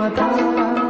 matar.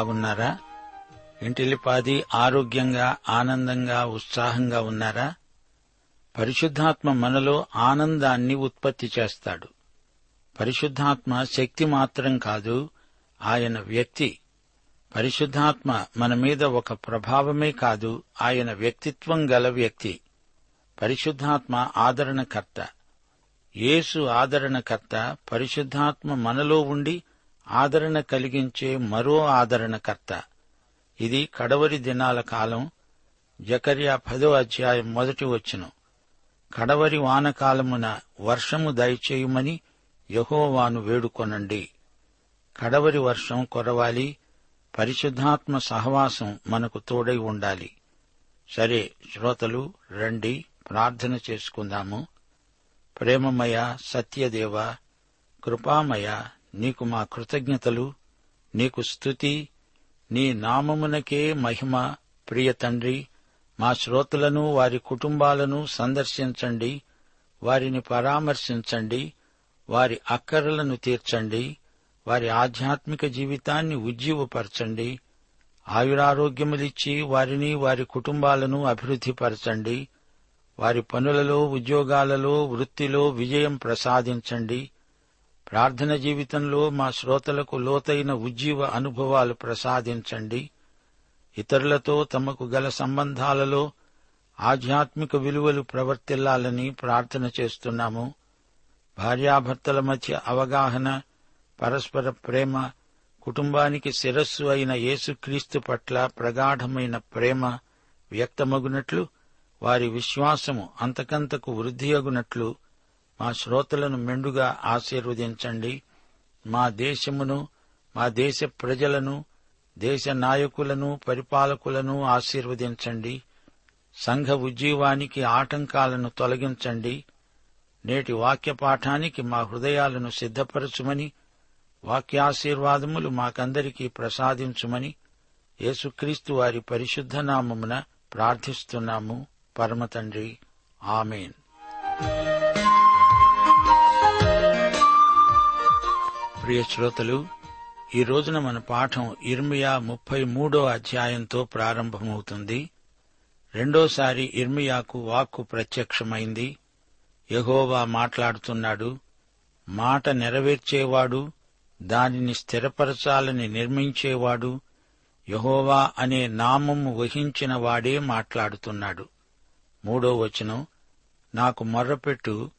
బాగున్నారా? ఇంటిలిపాది ఆరోగ్యంగా ఆనందంగా ఉత్సాహంగా ఉన్నారా? పరిశుద్ధాత్మ మనలో ఆనందాన్ని ఉత్పత్తి చేస్తాడు. పరిశుద్ధాత్మ శక్తి మాత్రం కాదు ఆయన వ్యక్తి. పరిశుద్ధాత్మ మన మీద ఒక ప్రభావమే కాదు ఆయన వ్యక్తిత్వం గల వ్యక్తి. పరిశుద్ధాత్మ ఆదరణకర్త. యేసు ఆదరణకర్త పరిశుద్ధాత్మ మనలో ఉండి ఆదరణ కలిగించే మరో ఆదరణకర్త. ఇది కడవరి దినాల కాలం జకర్యా పదో అధ్యాయం మొదటి వచ్చును కడవరి వానకాలమున వర్షము దయచేయమని యహోవాను వేడుకొనండి. కడవరి వర్షం కొరవాలి పరిశుద్ధాత్మ సహవాసం మనకు తోడై ఉండాలి. సరే శ్రోతలు రండి ప్రార్థన చేసుకుందాము. ప్రేమమయ సత్యదేవ కృపామయ నీకు మా కృతజ్ఞతలు నీకు స్తుతి నీ నామమునకే మహిమ. ప్రియ తండ్రి మా శ్రోతలను వారి కుటుంబాలను సందర్శించండి వారిని పరామర్శించండి వారి అక్కరలను తీర్చండి వారి ఆధ్యాత్మిక జీవితాన్ని ఉజ్జీవపరచండి ఆయురారోగ్యములిచ్చి వారిని వారి కుటుంబాలను అభివృద్ధిపరచండి వారి పనులలో ఉద్యోగాలలో వృత్తిలో విజయం ప్రసాదించండి ప్రార్థన జీవితంలో మా శ్రోతలకు లోతైన ఉజ్జీవ అనుభవాలు ప్రసాదించండి. ఇతరులతో తమకు గల సంబంధాలలో ఆధ్యాత్మిక విలువలు ప్రవర్తిల్లాలని ప్రార్థన చేస్తున్నాము. భార్యాభర్తల మధ్య అవగాహన పరస్పర ప్రేమ కుటుంబానికి శిరస్సు అయిన యేసుక్రీస్తు పట్ల ప్రగాఢమైన ప్రేమ వ్యక్తమగునట్లు వారి విశ్వాసము అంతకంతకు వృద్ధియగునట్లు మా శ్రోతలను మెండుగా ఆశీర్వదించండి. మా దేశమును మా దేశ ప్రజలను దేశ నాయకులను పరిపాలకులను ఆశీర్వదించండి. సంఘ ఉజ్జీవానికి ఆటంకాలను తొలగించండి. నేటి వాక్య పాఠానికి మా హృదయాలను సిద్ధపరచుమని వాక్యాశీర్వాదములు మాకందరికీ ప్రసాదించుమని యేసుక్రీస్తు వారి పరిశుద్ధ నామమున ప్రార్థిస్తున్నాము. పరమతండ్రి ఆమెన్. ప్రియ శ్రోతలు ఈ రోజున మన పాఠం ఇర్మియా ముప్పై మూడో అధ్యాయంతో ప్రారంభమవుతుంది. రెండోసారి ఇర్మియాకు వాక్కు ప్రత్యక్షమైంది. యహోవా మాట్లాడుతున్నాడు మాట నెరవేర్చేవాడు దానిని స్థిరపరచాలని నిర్మించేవాడు యహోవా అనే నామము వహించిన వాడే మాట్లాడుతున్నాడు. మూడో వచనం నాకు మొర్రపెట్టు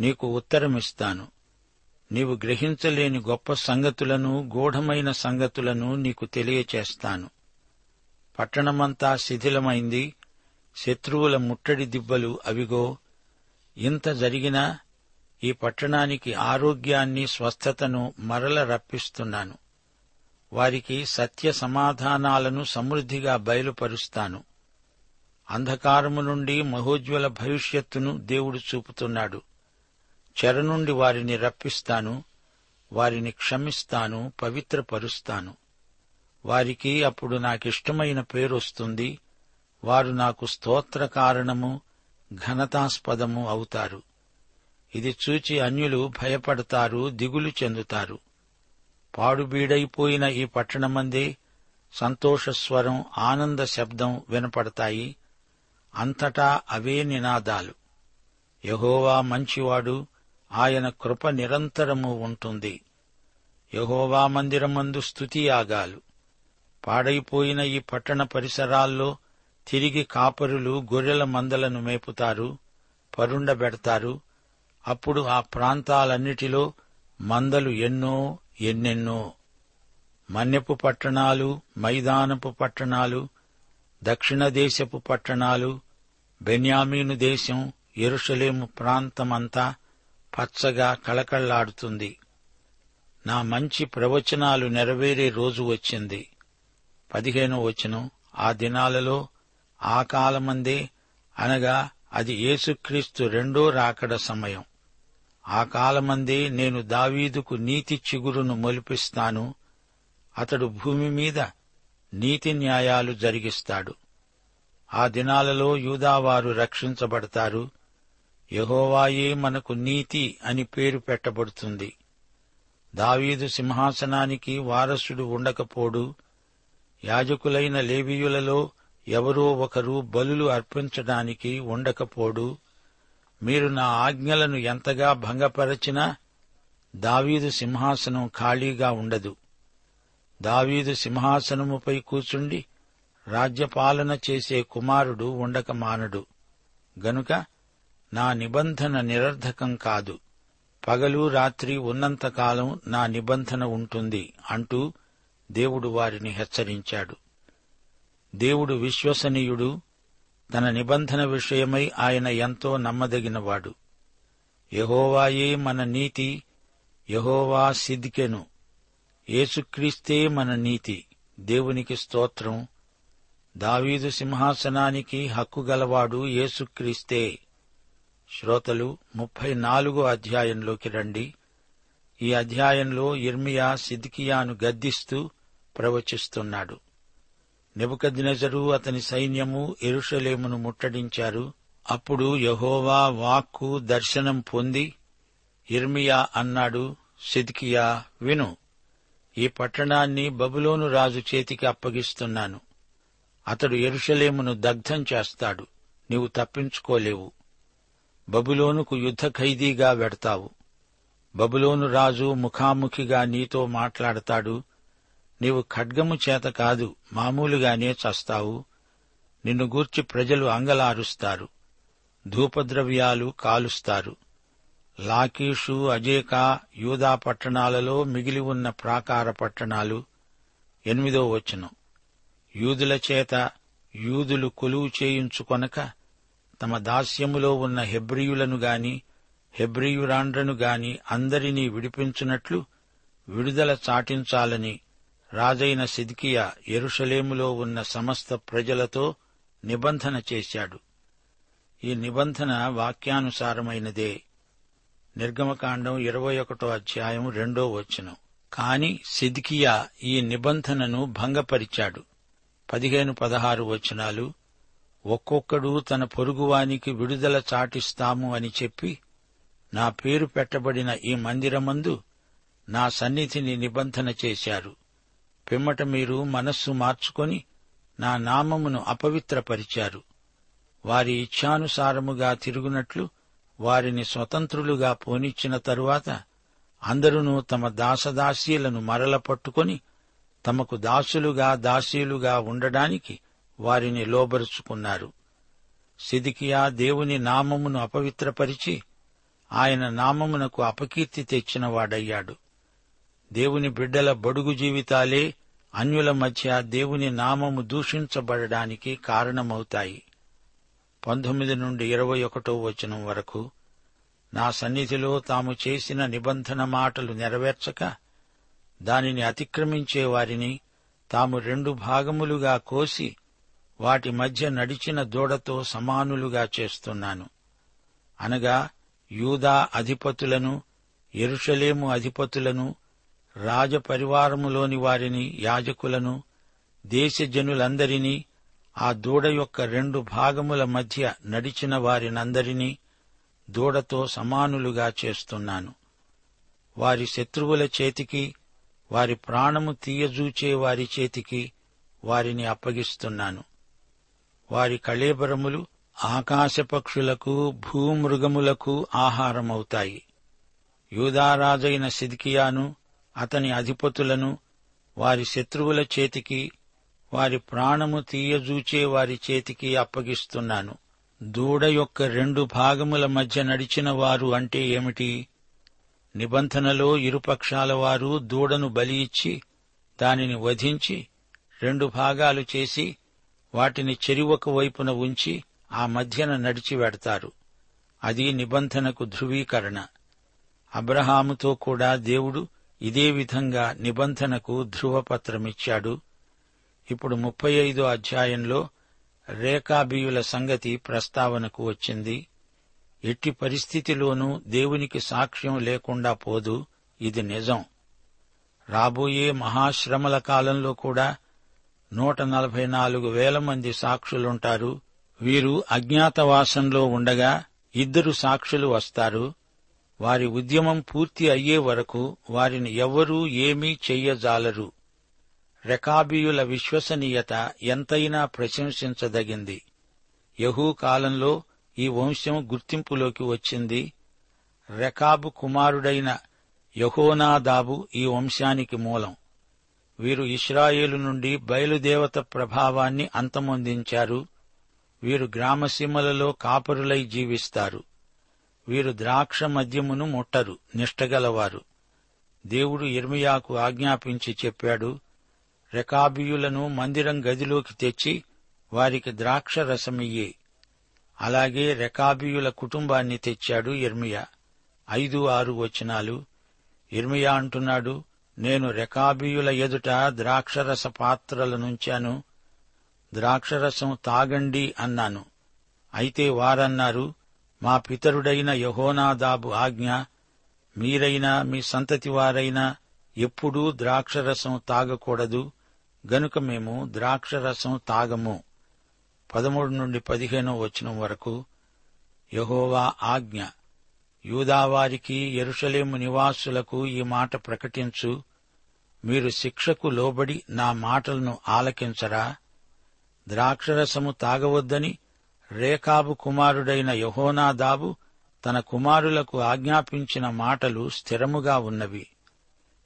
నీకు ఉత్తరమిస్తాను. నీవు గ్రహించలేని గొప్ప సంగతులను గూఢమైన సంగతులను నీకు తెలియచేస్తాను. పట్టణమంతా శిథిలమైంది శత్రువుల ముట్టడి దిబ్బలు అవిగో ఇంత జరిగినా ఈ పట్టణానికి ఆరోగ్యాన్ని స్వస్థతను మరల రప్పిస్తున్నాను. వారికి సత్య సమాధానాలను సమృద్ధిగా బయలుపరుస్తాను. అంధకారము నుండి మహోజ్వల భవిష్యత్తును దేవుడు చూపుతున్నాడు. చెర నుండి వారిని రప్పిస్తాను వారిని క్షమిస్తాను పవిత్రపరుస్తాను. వారికి అప్పుడు నాకిష్టమైన పేరొస్తుంది వారు నాకు స్తోత్ర కారణము ఘనతాస్పదము అవుతారు. ఇది చూచి అన్యులు భయపడతారు దిగులు చెందుతారు. పాడుబీడైపోయిన ఈ పట్టణమందే సంతోషస్వరం ఆనంద శబ్దం వినపడతాయి. అంతటా అవే నినాదాలు. యహోవా మంచివాడు ఆయన కృప నిరంతరము ఉంటుంది. యహోవా మందిరమందు ఆగాలు పాడైపోయిన ఈ పట్టణ పరిసరాల్లో తిరిగి కాపరులు గొర్రెల మందలను మేపుతారు పరుండబెడతారు. అప్పుడు ఆ ప్రాంతాలన్నిటిలో మందలు ఎన్నో ఎన్నెన్నో. మన్యపు పట్టణాలు మైదానపు పట్టణాలు దక్షిణ దేశపు పట్టణాలు బెన్యామీను దేశం ఎరుషలేము ప్రాంతమంతా పచ్చగా కళకళ్ళాడుతుంది. నా మంచి ప్రవచనాలు నెరవేరే రోజు వచ్చింది. పదిహేనో వచనం ఆ దినాలలో ఆ కాలమందే అనగా అది యేసుక్రీస్తు రెండో రాకడ సమయం. ఆ కాలమందే నేను దావీదుకు నీతి చిగురును మొలిపిస్తాను. అతడు భూమి మీద నీతి న్యాయాలు జరిగిస్తాడు. ఆ దినాలలో యూదావారు రక్షించబడతారు. యహోవాయే మనకు నీతి అని పేరు పెట్టబడుతుంది. దావీదు సింహాసనానికి వారసుడు ఉండకపోడు. యాజకులైన లేవీయులలో ఎవరో ఒకరు బలులు అర్పించడానికి ఉండకపోడు. మీరు నా ఆజ్ఞలను ఎంతగా భంగపరచినా దావీదు సింహాసనం ఖాళీగా ఉండదు. దావీదు సింహాసనముపై కూచుండి రాజ్యపాలన చేసే కుమారుడు ఉండక మానడు గనుక నా నిబంధన నిరర్ధకం కాదు. పగలు రాత్రి ఉన్నంతకాలం నా నిబంధన ఉంటుంది అంటూ దేవుడు వారిని హెచ్చరించాడు. దేవుడు విశ్వసనీయుడు తన నిబంధన విషయమై ఆయన ఎంతో నమ్మదగినవాడు. యహోవాయే మన నీతి యహోవా సిద్కెను యేసుక్రీస్తే మన నీతి దేవునికి స్తోత్రం. దావీదు సింహాసనానికి హక్కు గలవాడు యేసుక్రీస్తే. శ్రోతలు ముప్పై నాలుగో అధ్యాయంలోకి రండి. ఈ అధ్యాయంలో ఇర్మియా సిద్కియాను గద్దిస్తూ ప్రవచిస్తున్నాడు. నెబుకద్నెజరు అతని సైన్యము ఎరుషలేమును ముట్టడించారు. అప్పుడు యహోవా వాక్కు దర్శనం పొంది ఇర్మియా అన్నాడు సిద్కియా విను. ఈ పట్టణాన్ని బబులోను రాజు చేతికి అప్పగిస్తున్నాను. అతడు ఎరుషలేమును దగ్ధం చేస్తాడు. నీవు తప్పించుకోలేవు. బబులోనుకు యుద్ధ ఖైదీగా వెడతావు. బబులోను రాజు ముఖాముఖిగా నీతో మాట్లాడతాడు. నీవు ఖడ్గము చేత కాదు మామూలుగానే చస్తావు. నిన్ను గూర్చి ప్రజలు అంగలారుస్తారు. ధూపద్రవ్యాలు కాలుస్తారు. లాకీషు అజేకా యూదా పట్టణాలలో మిగిలి ఉన్న ప్రాకార పట్టణాలు. ఎనిమిదో వచనం. యూదుల చేత యూదులు కొలువు చేయించుకొనక తమ దాస్యములో ఉన్న హెబ్రియులను గాని హెబ్రియురాండ్రను గాని అందరినీ విడిపించున్నట్లు విడుదల చాటించాలని రాజైన సిద్కియా ఎరుషలేములో ఉన్న సమస్త ప్రజలతో నిబంధన చేశాడు. ఈ నిబంధన వాక్యానుసారమైనదే. నిర్గమకాండం ఇరవై ఒకటో అధ్యాయం రెండో వచనం. కాని సిద్కియా ఈ నిబంధనను భంగపరిచాడు. పదిహేను పదహారు వచనాలు ఒక్కొక్కడు తన పొరుగువానికి విడుదల చాటిస్తాము అని చెప్పి నా పేరు పెట్టబడిన ఈ మందిరమందు నా సన్నిధిని నిబంధన చేశారు. పిమ్మట మీరు మనస్సు మార్చుకొని నా నామమును అపవిత్రపరిచారు. వారి ఇచ్ఛానుసారముగా తిరుగునట్లు వారిని స్వతంత్రులుగా పోనిచ్చిన తరువాత అందరూ తమ దాసదాసీలను మరల పట్టుకొని తమకు దాసులుగా దాసీలుగా ఉండడానికి వారిని లోబరుచుకున్నారు. సిదికియా దేవుని నామమును అపవిత్రపరిచి ఆయన నామమునకు అపకీర్తి తెచ్చినవాడయ్యాడు. దేవుని బిడ్డల బడుగు జీవితాలే అన్యుల మధ్య దేవుని నామము దూషించబడడానికి కారణమవుతాయి. పంతొమ్మిది నుండి ఇరవై ఒకటో వచనం వరకు నా సన్నిధిలో తాము చేసిన నిబంధన మాటలు నెరవేర్చక దానిని అతిక్రమించే వారిని తాము రెండు భాగములుగా కోసి వాటి మధ్య నడిచిన దూడతో సమానులుగా చేస్తున్నాను. అనగా యూదా అధిపతులను ఎరుషలేము అధిపతులను రాజపరివారములోని వారిని యాజకులను దేశజనులందరినీ ఆ దూడ యొక్క రెండు భాగముల మధ్య నడిచిన వారినందరినీ దూడతో సమానులుగా చేస్తున్నాను. వారి శత్రువుల చేతికి వారి ప్రాణము తీయజూచే వారి చేతికి వారిని అప్పగిస్తున్నాను. వారి కళేబరములు ఆకాశపక్షులకు భూమృగములకు ఆహారమవుతాయి. యూదారాజైన సిద్కియాను అతని అధిపతులను వారి శత్రువుల చేతికి వారి ప్రాణము తీయజూచే వారి చేతికి అప్పగిస్తున్నాను. దూడ యొక్క రెండు భాగముల మధ్య నడిచిన వారు అంటే ఏమిటి? నిబంధనలో ఇరుపక్షాల వారు దూడను బలి ఇచ్చి దానిని వధించి రెండు భాగాలు చేసి వాటిని చెరివొక వైపున ఉంచి ఆ మధ్యన నడిచి వెడతారు. అది నిబంధనకు ధృవీకరణ. అబ్రహాముతో కూడా దేవుడు ఇదే విధంగా నిబంధనకు ధృవపత్రమిచ్చాడు. ఇప్పుడు ముప్పై ఐదో అధ్యాయంలో రేఖాబీయుల సంగతి ప్రస్తావనకు వచ్చింది. ఎట్టి పరిస్థితిలోనూ దేవునికి సాక్ష్యం లేకుండా పోదు ఇది నిజం. రాబోయే మహాశ్రమల కాలంలో కూడా నూట నలభై నాలుగు వేల మంది సాక్షులుంటారు. వీరు అజ్ఞాతవాసంలో ఉండగా ఇద్దరు సాక్షులు వస్తారు. వారి ఉద్యమం పూర్తి అయ్యే వరకు వారిని ఎవ్వరూ ఏమీ చెయ్యజాలరు. రెకాబీయుల విశ్వసనీయత ఎంతైనా ప్రశంసించదగింది. యహూ కాలంలో ఈ వంశం గుర్తింపులోకి వచ్చింది. రెకాబు కుమారుడైన యహోనాదాబు ఈ వంశానికి మూలం. వీరు ఇస్రాయేలు నుండి బయలుదేవత ప్రభావాన్ని అంతమొందించారు. వీరు గ్రామసీమలలో కాపరులై జీవిస్తారు. వీరు ద్రాక్ష మద్యమును ముట్టరు నిష్టగలవారు. దేవుడు ఇర్మియాకు ఆజ్ఞాపించి చెప్పాడు రెకాబియులను మందిరం గదిలోకి తెచ్చి వారికి ద్రాక్ష రసమియ్యే. అలాగే రెకాబియుల కుటుంబాన్ని తెచ్చాడు ఇర్మియా ఐదు ఆరు వచనాలు. ఇర్మియా అంటున్నాడు నేను రెకాబీయుల ఎదుట ద్రాక్షరస పాత్రలనుంచాను ద్రాక్షరసం తాగండి అన్నాను. అయితే వారన్నారు మా పితరుడైన యహోనాదాబు ఆజ్ఞ మీరైనా మీ సంతతి వారైనా ఎప్పుడూ ద్రాక్షరసం తాగకూడదు గనుక మేము ద్రాక్షరసం తాగము. పదమూడు నుండి పదిహేనో వచనం వరకు యహోవా ఆజ్ఞ. యూదావారికి ఎరుషలేము నివాసులకు ఈ మాట ప్రకటించు. మీరు శిక్షకు లోబడి నా మాటలను ఆలకించరా? ద్రాక్షరసము తాగవద్దని రేఖాబు కుమారుడైన యహోనాదాబు తన కుమారులకు ఆజ్ఞాపించిన మాటలు స్థిరముగా ఉన్నవి.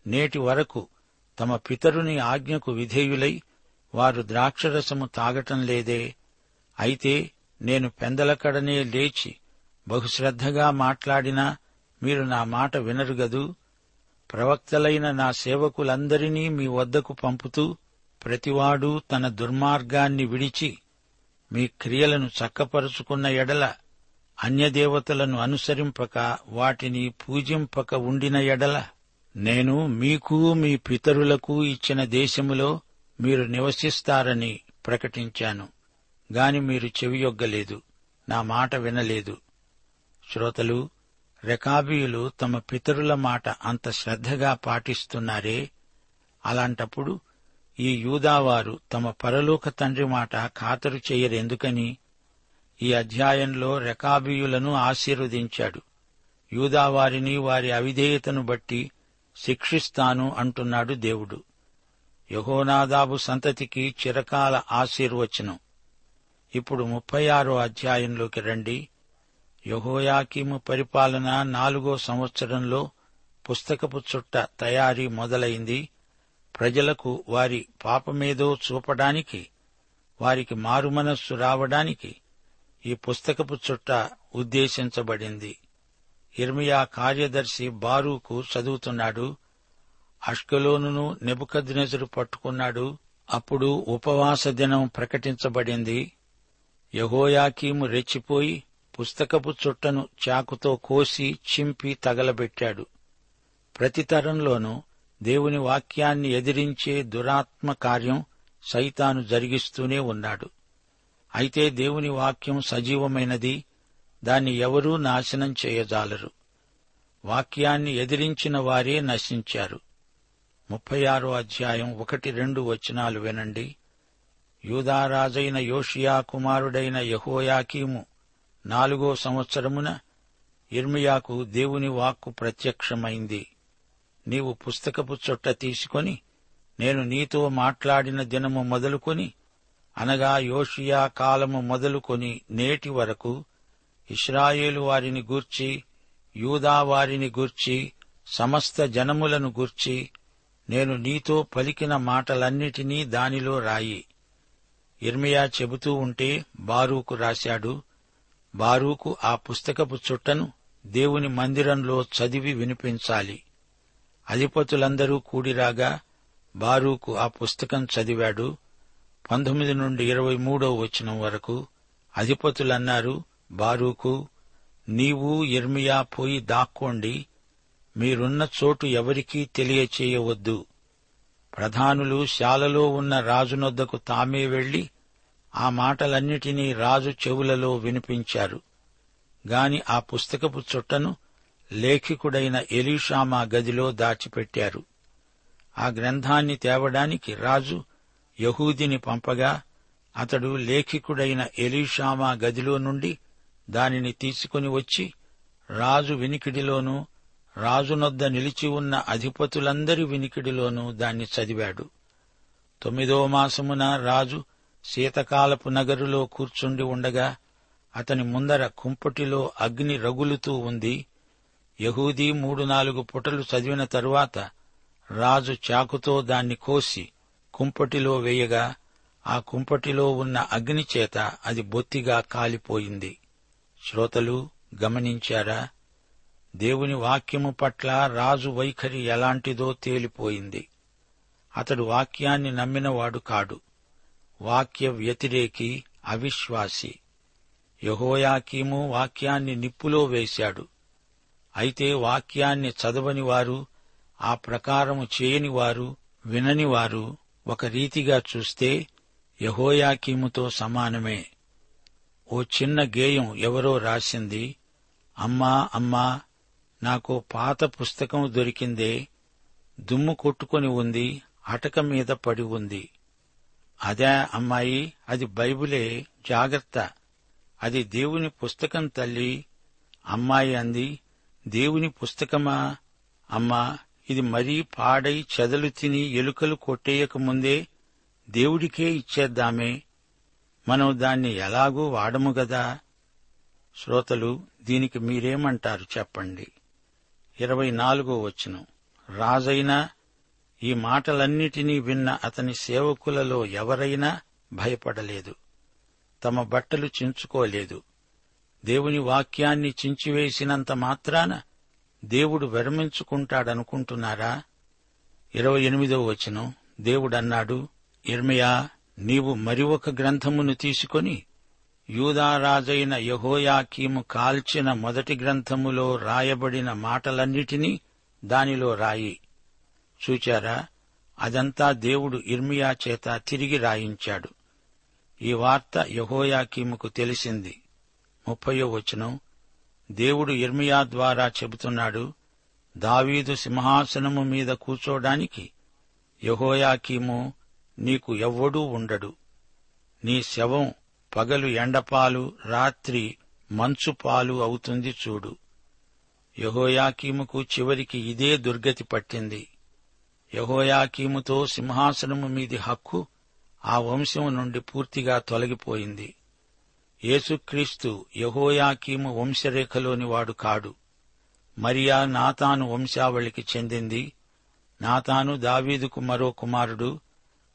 నేటి వరకు తమ పితరుని ఆజ్ఞకు విధేయులై వారు ద్రాక్షరసము తాగటం లేదే. అయితే నేను పెందలకడనే లేచి బహుశ్రద్ధగా మాట్లాడినా మీరు నా మాట వినరుగదు ప్రవక్తలైన నా సేవకులందరినీ మీ వద్దకు పంపుతూ ప్రతివాడు తన దుర్మార్గాన్ని విడిచి మీ క్రియలను చక్కపరుచుకున్న ఎడల అన్యదేవతలను అనుసరింపక వాటిని పూజింపక ఉండిన ఎడల నేను మీకు మీ పితరులకు ఇచ్చిన దేశములో మీరు నివసిస్తారని ప్రకటించాను. గాని మీరు చెవియొగ్గలేదు. నా మాట వినలేదు. శ్రోతలు రెకాబీయులు తమ పితరుల మాట అంత శ్రద్ధగా పాటిస్తున్నారే? అలాంటప్పుడు ఈ యూదావారు తమ పరలోక తండ్రి మాట ఖాతరు చెయ్యరెందుకని ఈ అధ్యాయంలో రెకాబీయులను ఆశీర్వదించాడు. యూదావారిని వారి అవిధేయతను బట్టి శిక్షిస్తాను అంటున్నాడు దేవుడు. యహోనాదాబు సంతతికి చిరకాల ఆశీర్వచనం. ఇప్పుడు ముప్పై ఆరో అధ్యాయంలోకి రండి. యహోయాకీము పరిపాలన నాలుగో సంవత్సరంలో పుస్తకపు చుట్ట తయారీ మొదలైంది. ప్రజలకు వారి పాపమేదో చూపడానికి వారికి మారుమనస్సు రావడానికి ఈ పుస్తకపు చుట్ట ఉద్దేశించబడింది. ఇర్మియా కార్యదర్శి బారూకు చదువుతున్నాడు. అష్కలోనును నెబుకద్నెజరు పట్టుకున్నాడు. అప్పుడు ఉపవాస దినం ప్రకటించబడింది. యహోయాకీము రెచ్చిపోయి పుస్తకపు చుట్టను చాకుతో కోసి చింపి తగలబెట్టాడు. ప్రతి తరంలోనూ దేవుని వాక్యాన్ని ఎదిరించే దురాత్మ కార్యం సైతాను జరిగిస్తూనే ఉన్నాడు. అయితే దేవుని వాక్యం సజీవమైనది దాన్ని ఎవరూ నాశనం చేయజాలరు. వాక్యాన్ని ఎదిరించిన వారే నశించారు. ముప్పై ఆరో అధ్యాయం ఒకటి రెండు వచనాలు వినండి. యూదారాజైన యోషియా కుమారుడైన యహోయాకీము నాలుగో సంవత్సరమున ఇర్మియాకు దేవుని వాక్కు ప్రత్యక్షమైంది. నీవు పుస్తకపు చొట్ట తీసుకొని నేను నీతో మాట్లాడిన దినము మొదలుకొని అనగా యోషియా కాలము మొదలుకొని నేటి వరకు ఇస్రాయేలు వారిని గూర్చి యూదా వారిని గూర్చి సమస్త జనములను గూర్చి నేను నీతో పలికిన మాటలన్నిటినీ దానిలో రాయి. ఇర్మియా చెబుతూ ఉంటే బారూకు రాశాడు బారూకు ఆ పుస్తకపు చుట్టను దేవుని మందిరంలో చదివి వినిపించాలి. అధిపతులందరూ కూడిరాగా బారూకు ఆ పుస్తకం చదివాడు. పంతొమ్మిది నుండి ఇరవై మూడో వచనం వరకు అధిపతులన్నారు బారూకు నీవు ఇర్మియా పోయి దాక్కోండి. మీరున్న చోటు ఎవరికీ తెలియచేయవద్దు. ప్రధానులు శాలలో ఉన్న రాజునొద్దకు తామే వెళ్ళి ఆ మాటలన్నిటినీ రాజు చెవులలో వినిపించారు. గాని ఆ పుస్తకపు చుట్టను లేఖికుడైన ఎలీషామా గదిలో దాచిపెట్టారు. ఆ గ్రంథాన్ని తేవడానికి రాజు యహూదిని పంపగా అతడు లేఖికుడైన ఎలీషామా గదిలో నుండి దానిని తీసుకుని వచ్చి రాజు వినికిడిలోనూ రాజునొద్ద నిలిచి ఉన్న అధిపతులందరి వినికిడిలోనూ దాన్ని చదివాడు. తొమ్మిదో మాసమున రాజు శీతకాలపు నగరులో కూర్చుండి ఉండగా అతని ముందర కుంపటిలో అగ్ని రగులుతూ ఉంది. యహూదీ మూడు నాలుగు పుటలు చదివిన తరువాత రాజు చాకుతో దాన్ని కోసి కుంపటిలో వేయగా ఆ కుంపటిలో ఉన్న అగ్ని చేత అది బొత్తిగా కాలిపోయింది. శ్రోతలు గమనించారా? దేవుని వాక్యము పట్ల రాజు వైఖరి ఎలాంటిదో తేలిపోయింది. అతడు వాక్యాన్ని నమ్మినవాడు కాడు. వాక్య వ్యతిరేకి అవిశ్వాసి. యహోయాకీము వాక్యాన్ని నిప్పులో వేశాడు. అయితే వాక్యాన్ని చదవని వారు ఆ ప్రకారము చేయని వారు వినని వారు ఒక రీతిగా చూస్తే యహోయాకీముతో సమానమే. ఓ చిన్న గేయం ఎవరో రాసింది అమ్మా అమ్మా నాకు పాత పుస్తకం దొరికిందే దుమ్ము కొట్టుకొని ఉంది అటక మీద పడి ఉంది. అదే అమ్మాయి అది బైబిలే జాగ్రత్త. అది దేవుని పుస్తకం తల్లి. అమ్మాయి అంది దేవుని పుస్తకమా? అమ్మా ఇది మరీ పాడై చెదలు తిని ఎలుకలు కొట్టేయకముందే దేవుడికే ఇచ్చేద్దామే. మనం దాన్ని ఎలాగూ వాడము గదా? శ్రోతలు దీనికి మీరేమంటారు చెప్పండి. ఇరవై నాలుగో వచనం. రాజైనా ఈ మాటలన్నిటినీ విన్న అతని సేవకులలో ఎవరైనా భయపడలేదు. తమ బట్టలు చించుకోలేదు. దేవుని వాక్యాన్ని చించివేసినంత మాత్రాన దేవుడు విరమించుకుంటాడనుకుంటున్నారా? ఇరవై ఎనిమిదో వచనం. దేవుడన్నాడు ఇర్మయా నీవు మరి ఒక గ్రంథమును తీసుకొని యూదారాజైన యహోయాకీము కాల్చిన మొదటి గ్రంథములో రాయబడిన మాటలన్నిటినీ దానిలో రాయి. చూచారా? అదంతా దేవుడు ఇర్మియా చేత తిరిగి రాయించాడు. ఈ వార్త యహోయాకీముకు తెలిసింది. ముప్పయో వచనం. దేవుడు ఇర్మియా ద్వారా చెబుతున్నాడు దావీదు సింహాసనము మీద కూర్చోడానికి యహోయాకీము నీకు ఎవ్వడూ ఉండడు. నీ శవం పగలు ఎండపాలు రాత్రి మంచు పాలు అవుతుంది చూడు. యహోయాకీముకు చివరికి ఇదే దుర్గతి పట్టింది. యహోయాకీముతో సింహాసనము మీది హక్కు ఆ వంశం నుండి పూర్తిగా తొలగిపోయింది. యేసుక్రీస్తు యహోయాకీము వంశరేఖలోని వాడు కాడు. మరియా నాతాను వంశావళికి చెందింది. నాతాను దావీదుకు మరో కుమారుడు.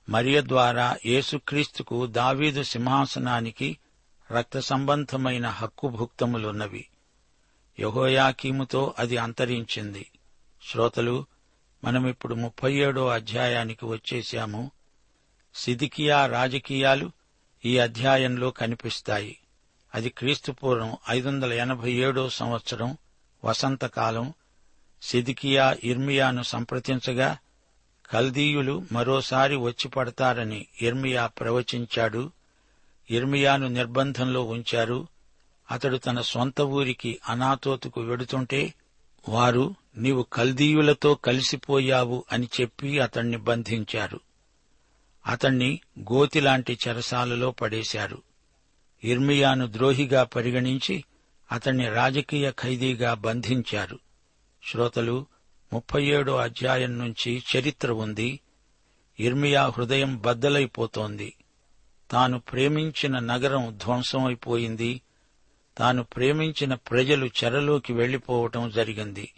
మరియ ద్వారా యేసుక్రీస్తుకు దావీదు సింహాసనానికి రక్త సంబంధమైన హక్కుభుక్తములున్నవి. యహోయాకీముతో అది అంతరించింది. శ్రోతలు మనమిప్పుడు ముప్పై ఏడో అధ్యాయానికి వచ్చేశాము. సిదికియా రాజకీయాలు ఈ అధ్యాయంలో కనిపిస్తాయి. అది క్రీస్తుపూర్వం ఐదు వందల ఎనభై ఏడో సంవత్సరం వసంతకాలం. సిదికియా ఇర్మియాను సంప్రదించగా కల్దీయులు మరోసారి వచ్చి పడతారని ఇర్మియా ప్రవచించాడు. ఇర్మియాను నిర్బంధంలో ఉంచారు. అతడు తన సొంత ఊరికి అనాతోతుకు వెడుతుంటే వారు నీవు కల్దీయులతో కలిసిపోయావు అని చెప్పి అతణ్ణి బంధించారు. అతణ్ణి గోతిలాంటి చెరసాలలో పడేశారు. ఇర్మియాను ద్రోహిగా పరిగణించి అతణ్ణి రాజకీయ ఖైదీగా బంధించారు. శ్రోతలు ముప్పై ఏడో అధ్యాయం నుంచి చరిత్ర ఉంది. ఇర్మియా హృదయం బద్దలైపోతోంది. తాను ప్రేమించిన నగరం ధ్వంసమైపోయింది. తాను ప్రేమించిన ప్రజలు చెరలోకి వెళ్ళిపోవటం జరిగింది.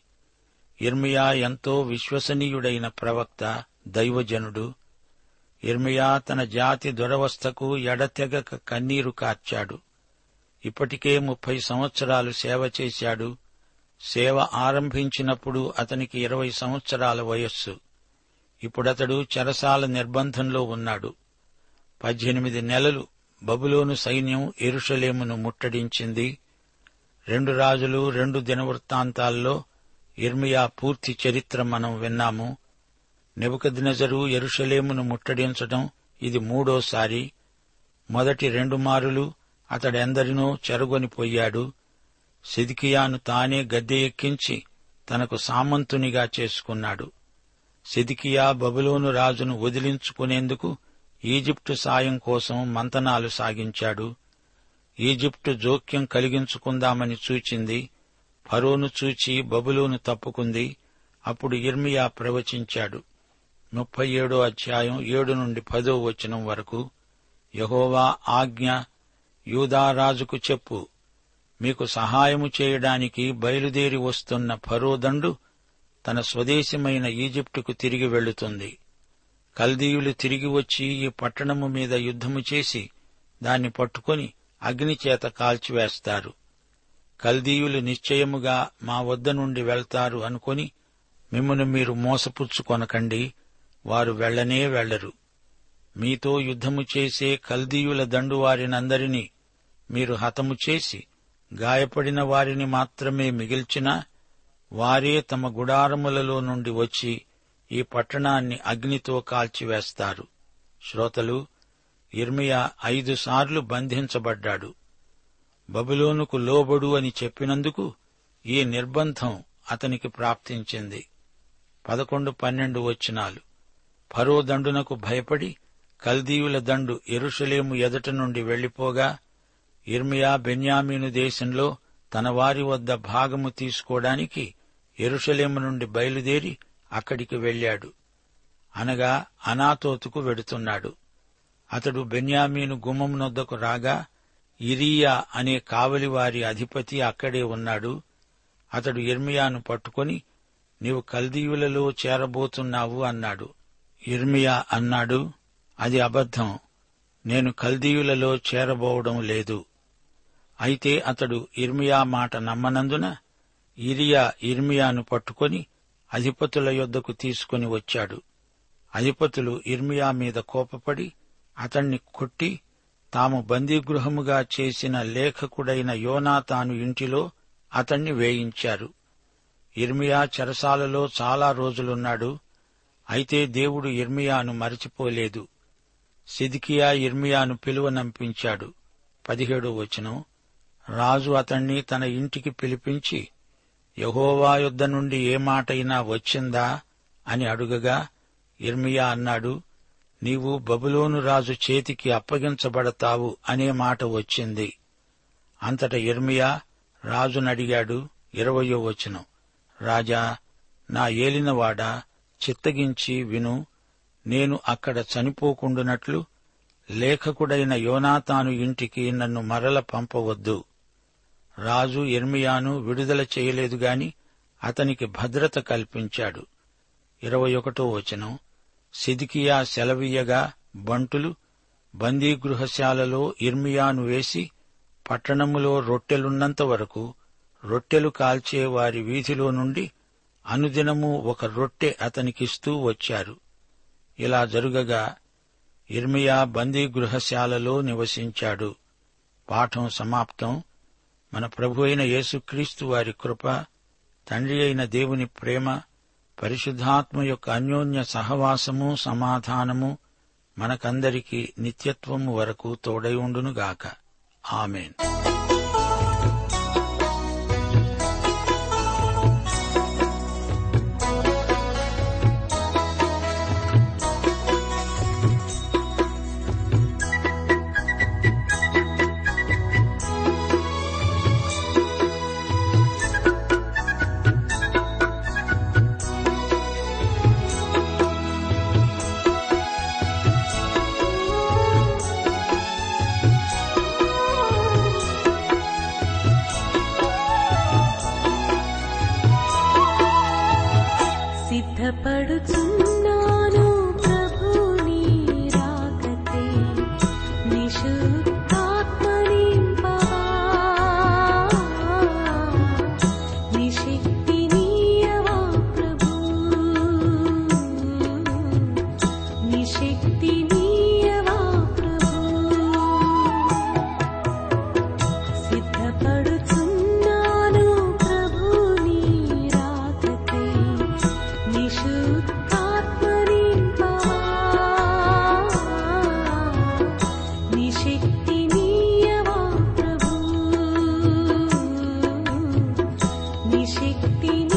ఇర్మియా ఎంతో విశ్వసనీయుడైన ప్రవక్త దైవజనుడు. ఇర్మియా తన జాతి దురవస్థకు ఎడతెగక కన్నీరు కార్చాడు. ఇప్పటికే ముప్పై సంవత్సరాలు సేవ చేశాడు. సేవ ఆరంభించినప్పుడు అతనికి ఇరవై సంవత్సరాల వయస్సు. ఇప్పుడతడు చెరసాల నిర్బంధంలో ఉన్నాడు. పద్దెనిమిది నెలలు బబులోను సైన్యం ఎరుషలేమును ముట్టడించింది. రెండు రాజులు రెండు దినవృత్తాంతాల్లో ఇర్మియా పూర్తి చరిత్ర మనం విన్నాము. నెబుకద్నెజరు ఎరుషలేమును ముట్టడించడం ఇది మూడోసారి. మొదటి రెండు మారులు అతడెందరినో చెరగొనిపోయాడు సిదికియాను తానే గద్దె ఎక్కించి తనకు సామంతునిగా చేసుకున్నాడు. సిదికియా బబులోను రాజును వదిలించుకునేందుకు ఈజిప్టు సాయం కోసం మంతనాలు సాగించాడు. ఈజిప్టు జోక్యం కలిగించుకుందామని చూచింది. ఫరోను చూచి బబులోను తప్పుకుంది. అప్పుడు ఇర్మియా ప్రవచించాడు. ముప్పై ఏడో అధ్యాయం ఏడు నుండి పదో వచనం వరకు యహోవా ఆజ్ఞ యూదారాజుకు చెప్పు. మీకు సహాయము చేయడానికి బయలుదేరి వస్తున్న ఫరోదండు తన స్వదేశమైన ఈజిప్టుకు తిరిగి వెళుతుంది. కల్దీయులు తిరిగి వచ్చి ఈ పట్టణము మీద యుద్ధము చేసి దాన్ని పట్టుకొని అగ్నిచేత కాల్చివేస్తారు. కల్దీయులు నిశ్చయముగా మా వద్ద నుండి వెళ్తారు అనుకొని మిమ్మను మీరు మోసపుచ్చుకొనకండి వారు వెళ్ళనే వెళ్ళరు మీతో యుద్ధము చేసే కల్దీయుల దండువారినందరినీ మీరు హతము చేసి గాయపడిన వారిని మాత్రమే మిగిల్చినా వారే తమ గుడారములలో నుండి వచ్చి ఈ పట్టణాన్ని అగ్నితో కాల్చివేస్తారు. శ్రోతలు ఇర్మియా ఐదు సార్లు బంధించబడ్డాడు. బబులోనుకు లోబడు అని చెప్పినందుకు ఈ నిర్బంధం అతనికి ప్రాప్తించింది. పదకొండు పన్నెండు వచ్చినాలు. ఫరో దండునకు భయపడి కల్దీయుల దండు ఎరుషలేము ఎదుట నుండి వెళ్ళిపోగా ఇర్మియా బెన్యామీను దేశంలో తన వారి వద్ద భాగము తీసుకోవడానికి ఎరుషలేము నుండి బయలుదేరి అక్కడికి వెళ్ళాడు అనగా అనాతోతుకు వెడుతున్నాడు. అతడు బెన్యామీను గుమ్మమునొద్దకు రాగా ఇరియా అనే కావలివారి అధిపతి అక్కడే ఉన్నాడు. అతడు ఇర్మియాను పట్టుకొని నీవు కల్దీవులలో చేరబోతున్నావు అన్నాడు. ఇర్మియా అన్నాడు అది అబద్ధం. నేను కల్దీయులలో చేరబోవడం లేదు. అయితే అతడు ఇర్మియా మాట నమ్మనందున ఇరియా ఇర్మియాను పట్టుకొని అధిపతుల యొద్దకు తీసుకుని వచ్చాడు. అధిపతులు ఇర్మియా మీద కోపపడి అతణ్ణి కొట్టి తాము బందీగృహముగా చేసిన లేఖకుడైన యోనాతాను ఇంటిలో అతణ్ణి వేయించారు. ఇర్మియా చెరసాలలో చాలా రోజులున్నాడు. అయితే దేవుడు ఇర్మియాను మరచిపోలేదు. సిదికియా ఇర్మియాను పిలువనంపించాడు పదిహేడో వచనం. రాజు అతణ్ణి తన ఇంటికి పిలిపించి యహోవా యుద్ధ నుండి ఏ మాటైనా వచ్చిందా? అని అడుగగా ఇర్మియా అన్నాడు నీవు బబులోను రాజు చేతికి అప్పగించబడతావు అనే మాట వచ్చింది. అంతట ఇర్మియా రాజునడిగాడు ఇరవయో వచనం రాజా నా ఏలినవాడా చిత్తగించి విను నేను అక్కడ చనిపోకుండునట్లు లేఖకుడైన యోనాతాను ఇంటికి నన్ను మరల పంపవద్దు. రాజు ఎర్మియాను విడుదల చేయలేదు గాని అతనికి భద్రత కల్పించాడు. ఇరవై ఒకటో వచనం. సిదికియా సెలవీయగా బంటులు బందీగృహశాలలో ఇర్మియాను వేసి పట్టణములో రొట్టెలున్నంత వరకు రొట్టెలు కాల్చే వారి వీధిలో నుండి అనుదినము ఒక రొట్టె అతనికిస్తూ వచ్చారు. ఇలా జరుగగా ఇర్మియా బందీగృహశాలలో నివసించాడు. పాఠం సమాప్తం. మన ప్రభు అయిన యేసుక్రీస్తు వారి కృప తండ్రి అయిన దేవుని ప్రేమ పరిశుద్ధాత్మ యొక్క అన్యోన్య సహవాసము సమాధానము మనకందరికీ నిత్యత్వము వరకు తోడై ఉండునుగాక. ఆమెన్. तिनी